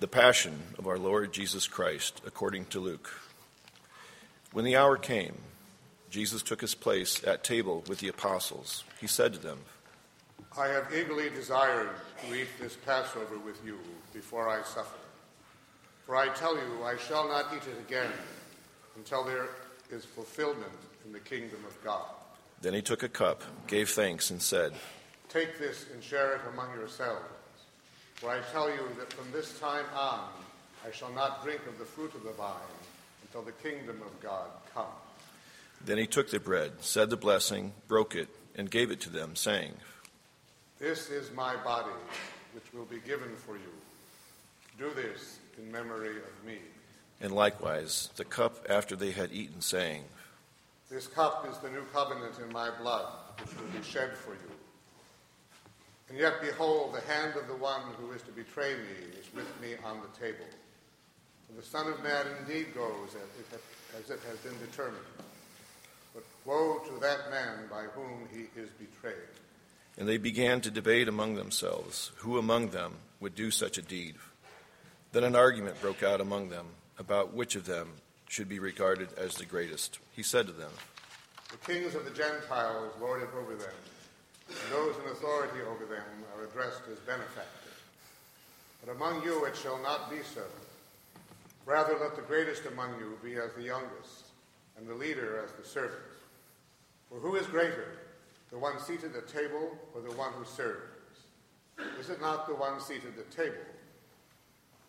The Passion of our Lord Jesus Christ, according to Luke. When the hour came, Jesus took his place at table with the apostles. He said to them, I have eagerly desired to eat this Passover with you before I suffer. For I tell you, I shall not eat it again until there is fulfillment in the kingdom of God. Then he took a cup, gave thanks, and said, Take this and share it among yourselves. For I tell you that from this time on I shall not drink of the fruit of the vine until the kingdom of God come. Then he took the bread, said the blessing, broke it, and gave it to them, saying, This is my body, which will be given for you. Do this in memory of me. And likewise the cup after they had eaten, saying, This cup is the new covenant in my blood, which will be shed for you. And yet, behold, the hand of the one who is to betray me is with me on the table. For the Son of Man indeed goes as it has been determined. But woe to that man by whom he is betrayed. And they began to debate among themselves who among them would do such a deed. Then an argument broke out among them about which of them should be regarded as the greatest. He said to them, The kings of the Gentiles lord it over them, and those in authority over them are addressed as benefactors. But among you it shall not be so. Rather, let the greatest among you be as the youngest, and the leader as the servant. For who is greater, the one seated at table or the one who serves? Is it not the one seated at table?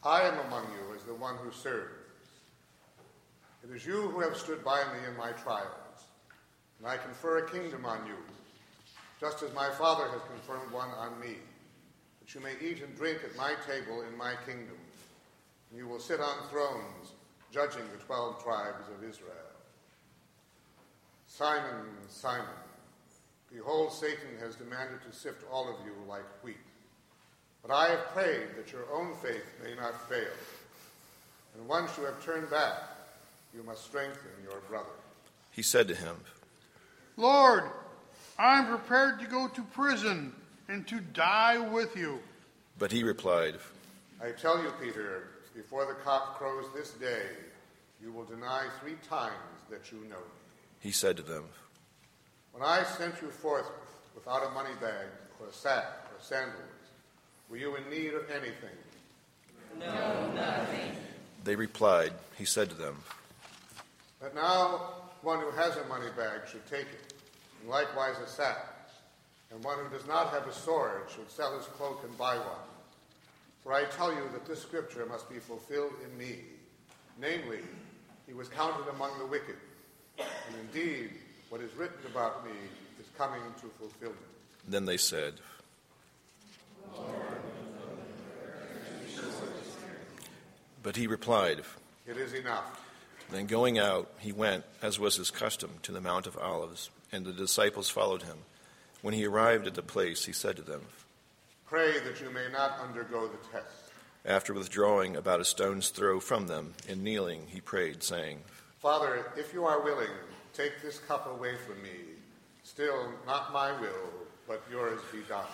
I am among you as the one who serves. It is you who have stood by me in my trials, and I confer a kingdom on you, just as my Father has confirmed one on me, that you may eat and drink at my table in my kingdom. And you will sit on thrones, judging the twelve tribes of Israel. Simon, Simon, behold, Satan has demanded to sift all of you like wheat. But I have prayed that your own faith may not fail. And once you have turned back, you must strengthen your brother. He said to him, Lord, I am prepared to go to prison and to die with you. But he replied, I tell you, Peter, before the cock crows this day, you will deny three times that you know me. He said to them, When I sent you forth without a money bag or a sack or sandals, were you in need of anything? No, nothing. They replied, He said to them, But now one who has a money bag should take it, and likewise a sack. And one who does not have a sword should sell his cloak and buy one. For I tell you that this scripture must be fulfilled in me. Namely, he was counted among the wicked. And indeed, what is written about me is coming to fulfillment. Then they said, But he replied, It is enough. Then going out, he went, as was his custom, to the Mount of Olives, and the disciples followed him. When he arrived at the place, he said to them, Pray that you may not undergo the test. After withdrawing about a stone's throw from them, and kneeling, he prayed, saying, Father, if you are willing, take this cup away from me. Still, not my will, but yours be done.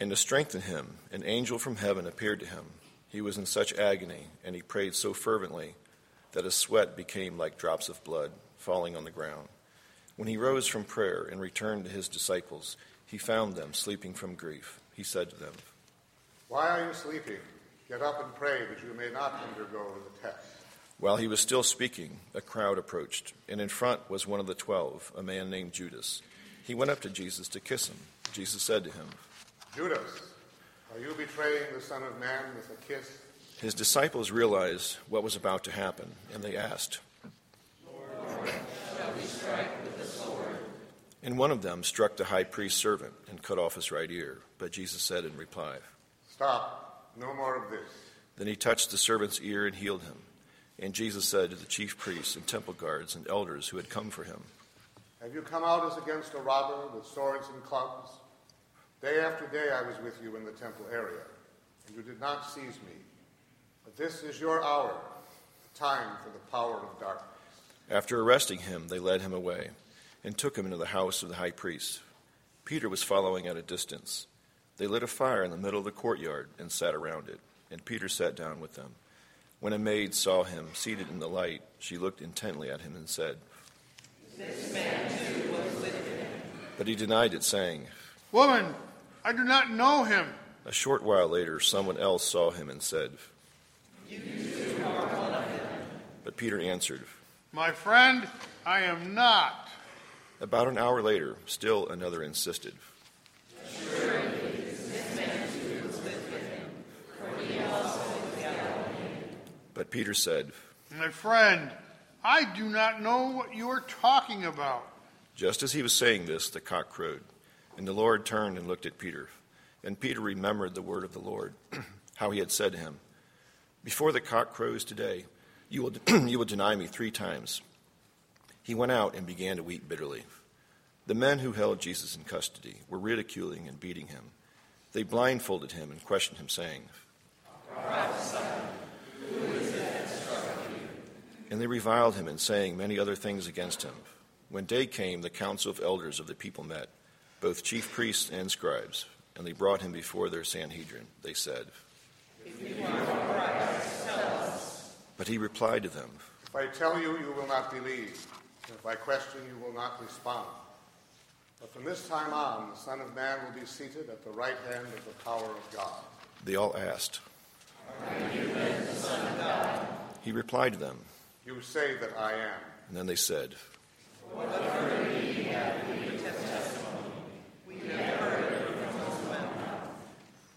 And to strengthen him, an angel from heaven appeared to him. He was in such agony, and he prayed so fervently that his sweat became like drops of blood falling on the ground. When he rose from prayer and returned to his disciples, he found them sleeping from grief. He said to them, Why are you sleeping? Get up and pray that you may not undergo the test. While he was still speaking, a crowd approached, and in front was one of the twelve, a man named Judas. He went up to Jesus to kiss him. Jesus said to him, Judas, are you betraying the Son of Man with a kiss? His disciples realized what was about to happen, and they asked, we strike with the sword? And one of them struck the high priest's servant and cut off his right ear. But Jesus said in reply, Stop, no more of this. Then he touched the servant's ear and healed him. And Jesus said to the chief priests and temple guards and elders who had come for him, Have you come out as against a robber with swords and clubs? Day after day I was with you in the temple area, and you did not seize me. But this is your hour, the time for the power of darkness. After arresting him, they led him away and took him into the house of the high priest. Peter was following at a distance. They lit a fire in the middle of the courtyard and sat around it. and Peter sat down with them. When a maid saw him seated in the light, she looked intently at him and said, This man too was with him. But he denied it, saying, Woman, I do not know him. A short while later, someone else saw him and said, You too are one of them. But Peter answered, My friend, I am not. About an hour later, still another insisted. But Peter said, My friend, I do not know what you are talking about. Just as he was saying this, the cock crowed, and the Lord turned and looked at Peter. And Peter remembered the word of the Lord, how he had said to him, Before the cock crows today, you will, you will deny me three times. He went out and began to weep bitterly. The men who held Jesus in custody were ridiculing and beating him. They blindfolded him and questioned him, saying, And they reviled him and saying many other things against him. When day came, the council of elders of the people met, both chief priests and scribes, and they brought him before their Sanhedrin. They said, But he replied to them, If I tell you, you will not believe. If I question, you will not respond. But from this time on, the Son of Man will be seated at the right hand of the power of God. They all asked, Are you the Son of God? He replied to them, You say that I am. And then they said, What have we had testimony? We never heard from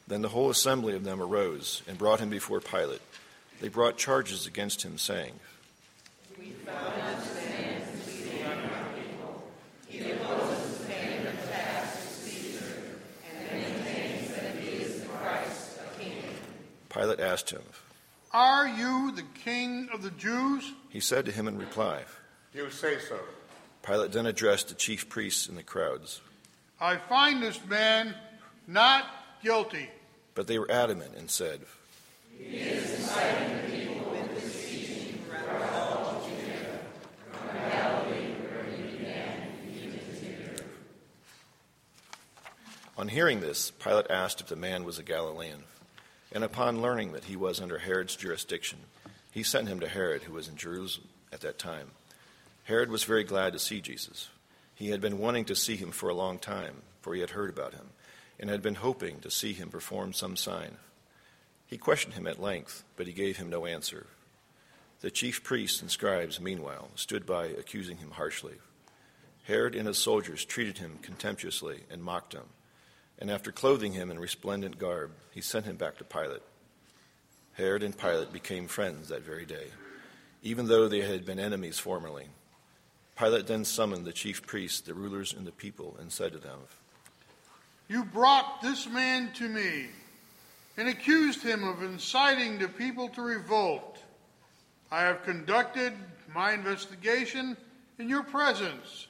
Then the whole assembly of them arose and brought him before Pilate. They brought charges against him, saying, We found this man pleading our people. He opposes paying the tax to Caesar and maintains that he is the Christ, a king. Pilate asked him, Are you the king of the Jews? He said to him in reply, You say so. Pilate then addressed the chief priests and the crowds. I find this man not guilty. But they were adamant and said, On hearing this, Pilate asked if the man was a Galilean. And upon learning that he was under Herod's jurisdiction, he sent him to Herod, who was in Jerusalem at that time. Herod was very glad to see Jesus. He had been wanting to see him for a long time, for he had heard about him and had been hoping to see him perform some sign. He questioned him at length, but he gave him no answer. The chief priests and scribes, meanwhile, stood by accusing him harshly. Herod and his soldiers treated him contemptuously and mocked him, and after clothing him in resplendent garb, he sent him back to Pilate. Herod and Pilate became friends that very day, even though they had been enemies formerly. Pilate then summoned the chief priests, the rulers, and the people, and said to them, you brought this man to me and accused him of inciting the people to revolt. I have conducted my investigation in your presence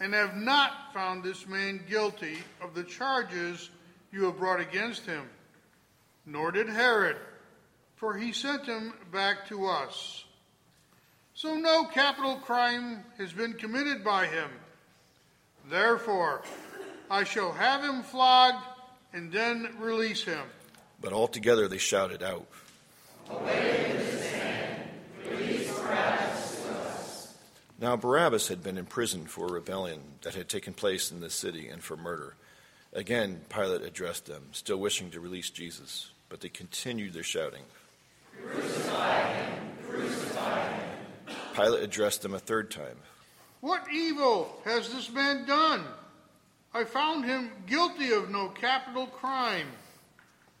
and have not found this man guilty of the charges you have brought against him. Nor did Herod, for he sent him back to us. So no capital crime has been committed by him. Therefore, I shall have him flogged and then release him. But altogether they shouted out, Barabbas! Now Barabbas had been imprisoned for a rebellion that had taken place in the city and for murder. Again, Pilate addressed them, still wishing to release Jesus, but they continued their shouting. Crucify him! Crucify him! Pilate addressed them a third time. What evil has this man done? I found him guilty of no capital crime.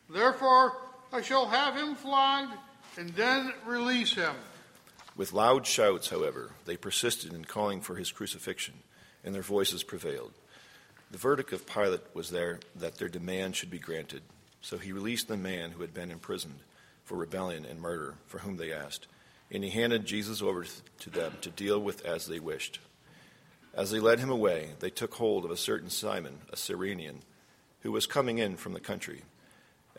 Therefore, I shall have him flogged and then release him. With loud shouts, however, they persisted in calling for his crucifixion, and their voices prevailed. The verdict of Pilate was there that their demand should be granted. So he released the man who had been imprisoned for rebellion and murder, for whom they asked, and he handed Jesus over to them to deal with as they wished. As they led him away, they took hold of a certain Simon, a Cyrenian, who was coming in from the country,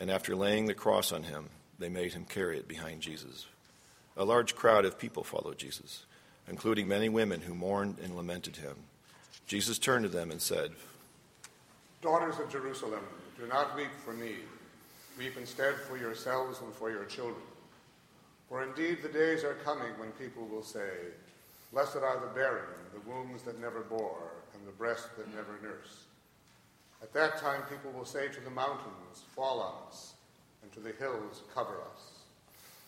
and after laying the cross on him, they made him carry it behind Jesus. A large crowd of people followed Jesus, including many women who mourned and lamented him. Jesus turned to them and said, Daughters of Jerusalem, do not weep for me, Weep instead for yourselves and for your children. For indeed the days are coming when people will say, Blessed are the barren, the wombs that never bore, and the breasts that never nursed. At that time people will say to the mountains, Fall on us, and to the hills, Cover us.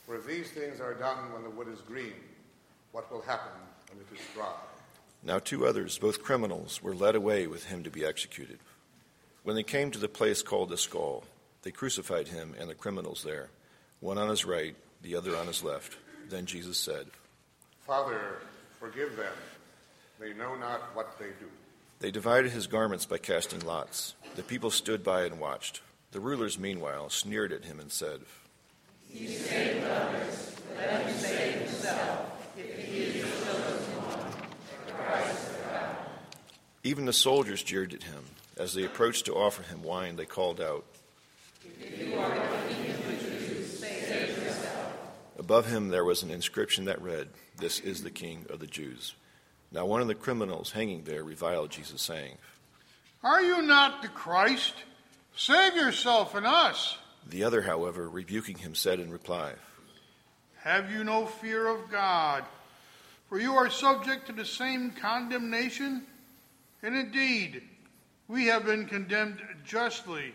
For if these things are done when the wood is green, what will happen when it is dry? Now two others, both criminals, were led away with him to be executed. When they came to the place called the skull, they crucified him and the criminals there, one on his right, the other on his left. Then Jesus said, Father, forgive them. They know not what they do. They divided his garments by casting lots. The people stood by and watched. The rulers, meanwhile, sneered at him and said, saved others, let him save himself, if he is the of God. Even the soldiers jeered at him. As they approached to offer him wine, they called out, you are the king of the Jews, save yourself. Above him there was an inscription that read, This is the King of the Jews. Now one of the criminals hanging there reviled Jesus, saying, Are you not the Christ? Save yourself and us. The other, however, rebuking him, said in reply, Have you no fear of God? For you are subject to the same condemnation. And indeed, we have been condemned justly.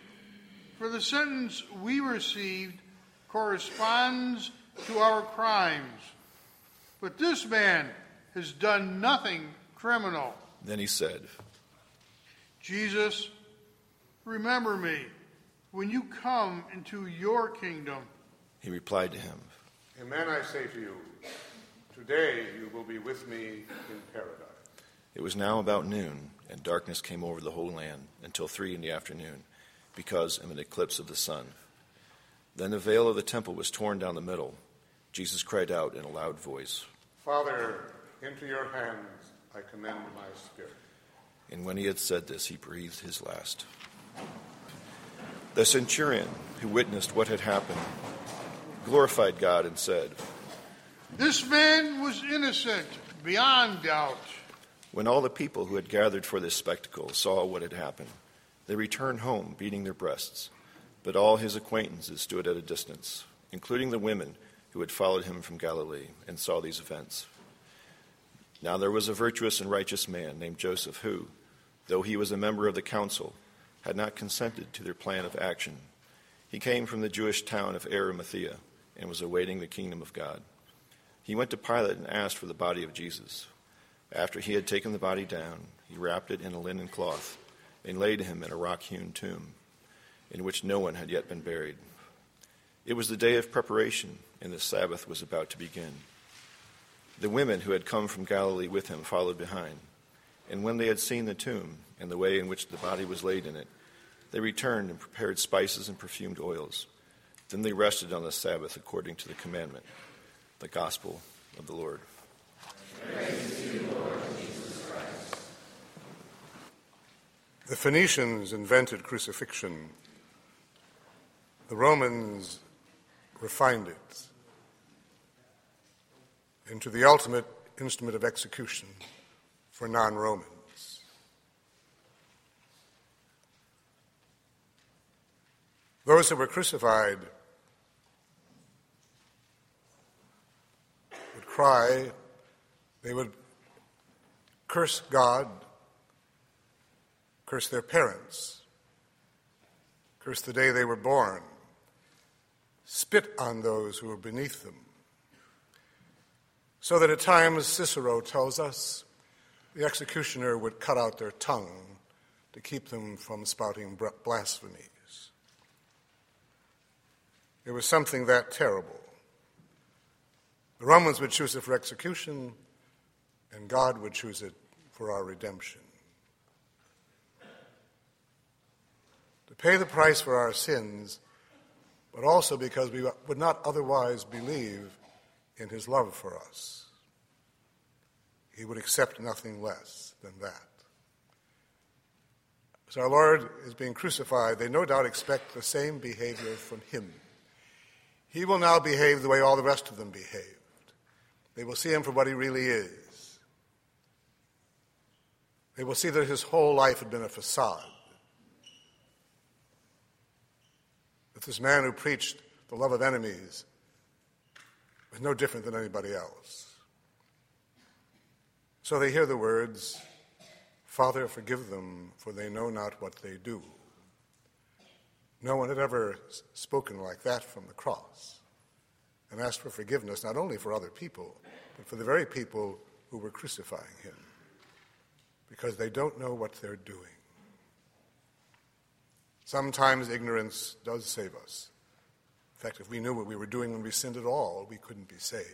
For the sentence we received corresponds to our crimes. But this man has done nothing criminal. Then he said, Jesus, remember me when you come into your kingdom. He replied to him, Amen, I say to you, today you will be with me in paradise. It was now about noon, and darkness came over the whole land until three in the afternoon, because of an eclipse of the sun. Then the veil of the temple was torn down the middle. Jesus cried out in a loud voice, Father, into your hands I commend my spirit. and when he had said this, he breathed his last. The centurion, who witnessed what had happened, glorified God and said, This man was innocent beyond doubt. When all the people who had gathered for this spectacle saw what had happened, they returned home, beating their breasts. But all his acquaintances stood at a distance, including the women who had followed him from Galilee and saw these events. Now there was a virtuous and righteous man named Joseph who, though he was a member of the council, had not consented to their plan of action. He came from the Jewish town of Arimathea and was awaiting the kingdom of God. He went to Pilate and asked for the body of Jesus. After he had taken the body down, he wrapped it in a linen cloth and laid him in a rock hewn tomb in which no one had yet been buried. It was the day of preparation, and the Sabbath was about to begin. The women who had come from Galilee with him followed behind, and when they had seen the tomb and the way in which the body was laid in it, they returned and prepared spices and perfumed oils. Then they rested on the Sabbath according to the commandment. The Gospel of the Lord. The Phoenicians invented crucifixion. The Romans refined it into the ultimate instrument of execution for non Romans. Those that were crucified would cry, they would curse God, curse their parents, curse the day they were born, spit on those who were beneath them. So that at times, Cicero tells us, the executioner would cut out their tongue to keep them from spouting blasphemies. It was something that terrible. The Romans would choose it for execution, and God would choose it for our redemption. To pay the price for our sins, but also because we would not otherwise believe in his love for us. He would accept nothing less than that. As our Lord is being crucified, they no doubt expect the same behavior from him. He will now behave the way all the rest of them behaved. They will see him for what he really is. They will see that his whole life had been a facade. that this man who preached the love of enemies was no different than anybody else. So they hear the words, Father, forgive them, for they know not what they do. No one had ever spoken like that from the cross and asked for forgiveness not only for other people, but for the very people who were crucifying him, because they don't know what they're doing. Sometimes ignorance does save us. In fact, if we knew what we were doing when we sinned at all, we couldn't be saved.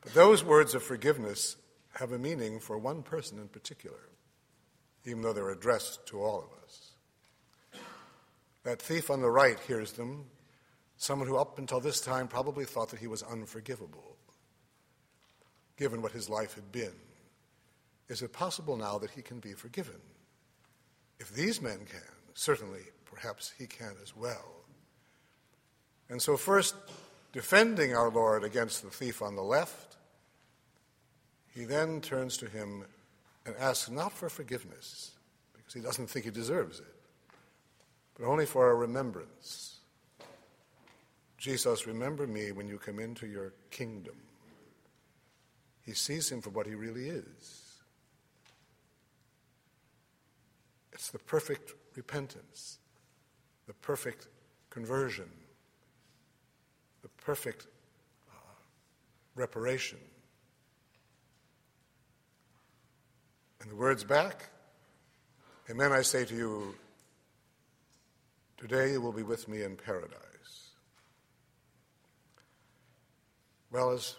But those words of forgiveness have a meaning for one person in particular, even though they're addressed to all of us. That thief on the right hears them, someone who up until this time probably thought that he was unforgivable, given what his life had been. Is it possible now that he can be forgiven? If these men can, certainly, perhaps he can as well. And so, first, defending our Lord against the thief on the left, he then turns to him and asks not for forgiveness, because he doesn't think he deserves it, but only for a remembrance. Jesus, remember me when you come into your kingdom. He sees him for what he really is. It's the perfect repentance, the perfect conversion, perfect uh, reparation. And the words back Amen, I say to you, today you will be with me in paradise. Well, as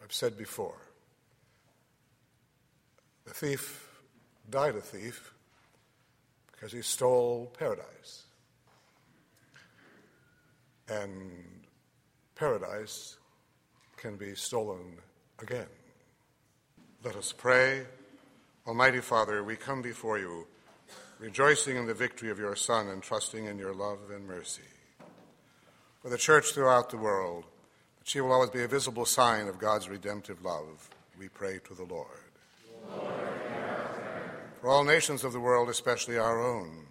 I've said before, the thief died a thief because he stole paradise. And paradise can be stolen again. Let us pray. Almighty Father, we come before you, rejoicing in the victory of your Son and trusting in your love and mercy. For the church throughout the world, that she will always be a visible sign of God's redemptive love, we pray to the Lord. Lord for all nations of the world, especially our own,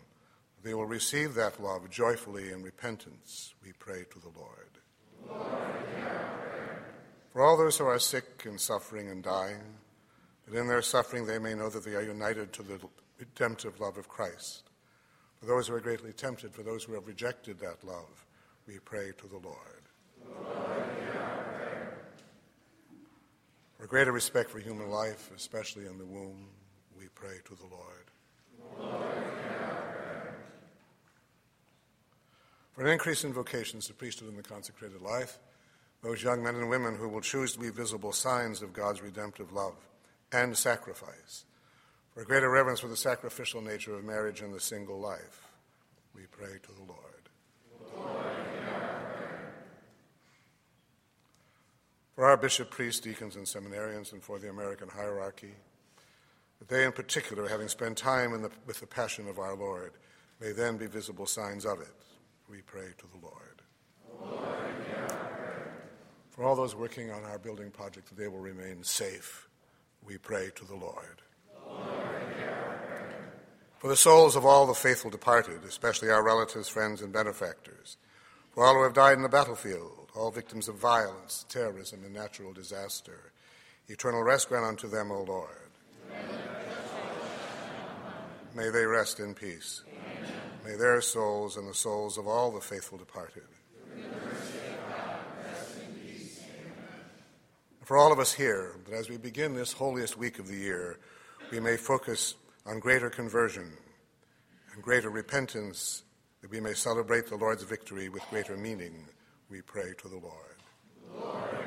they will receive that love joyfully in repentance, we pray to the Lord. Lord for all those who are sick and suffering and dying, that in their suffering they may know that they are united to the redemptive love of Christ. For those who are greatly tempted, for those who have rejected that love, we pray to the Lord. Lord for greater respect for human life, especially in the womb, we pray to the Lord. Lord For an increase in vocations to priesthood and the consecrated life, those young men and women who will choose to be visible signs of God's redemptive love and sacrifice, for a greater reverence for the sacrificial nature of marriage and the single life, we pray to the Lord. Lord for our bishop, priests, deacons, and seminarians, and for the American hierarchy, that they in particular, having spent time the, with the passion of our Lord, may then be visible signs of it. We pray to the Lord. Lord For all those working on our building project, that they will remain safe. We pray to the Lord. Lord For the souls of all the faithful departed, especially our relatives, friends, and benefactors. For all who have died in the battlefield, all victims of violence, terrorism, and natural disaster. Eternal rest grant unto them, O Lord. May they rest in peace. Amen. May their souls and the souls of all the faithful departed. For all of us here, that as we begin this holiest week of the year, we may focus on greater conversion and greater repentance, that we may celebrate the Lord's victory with greater meaning, we pray to the Lord. Lord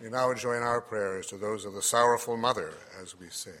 we now join our prayers to those of the sorrowful mother as we sing.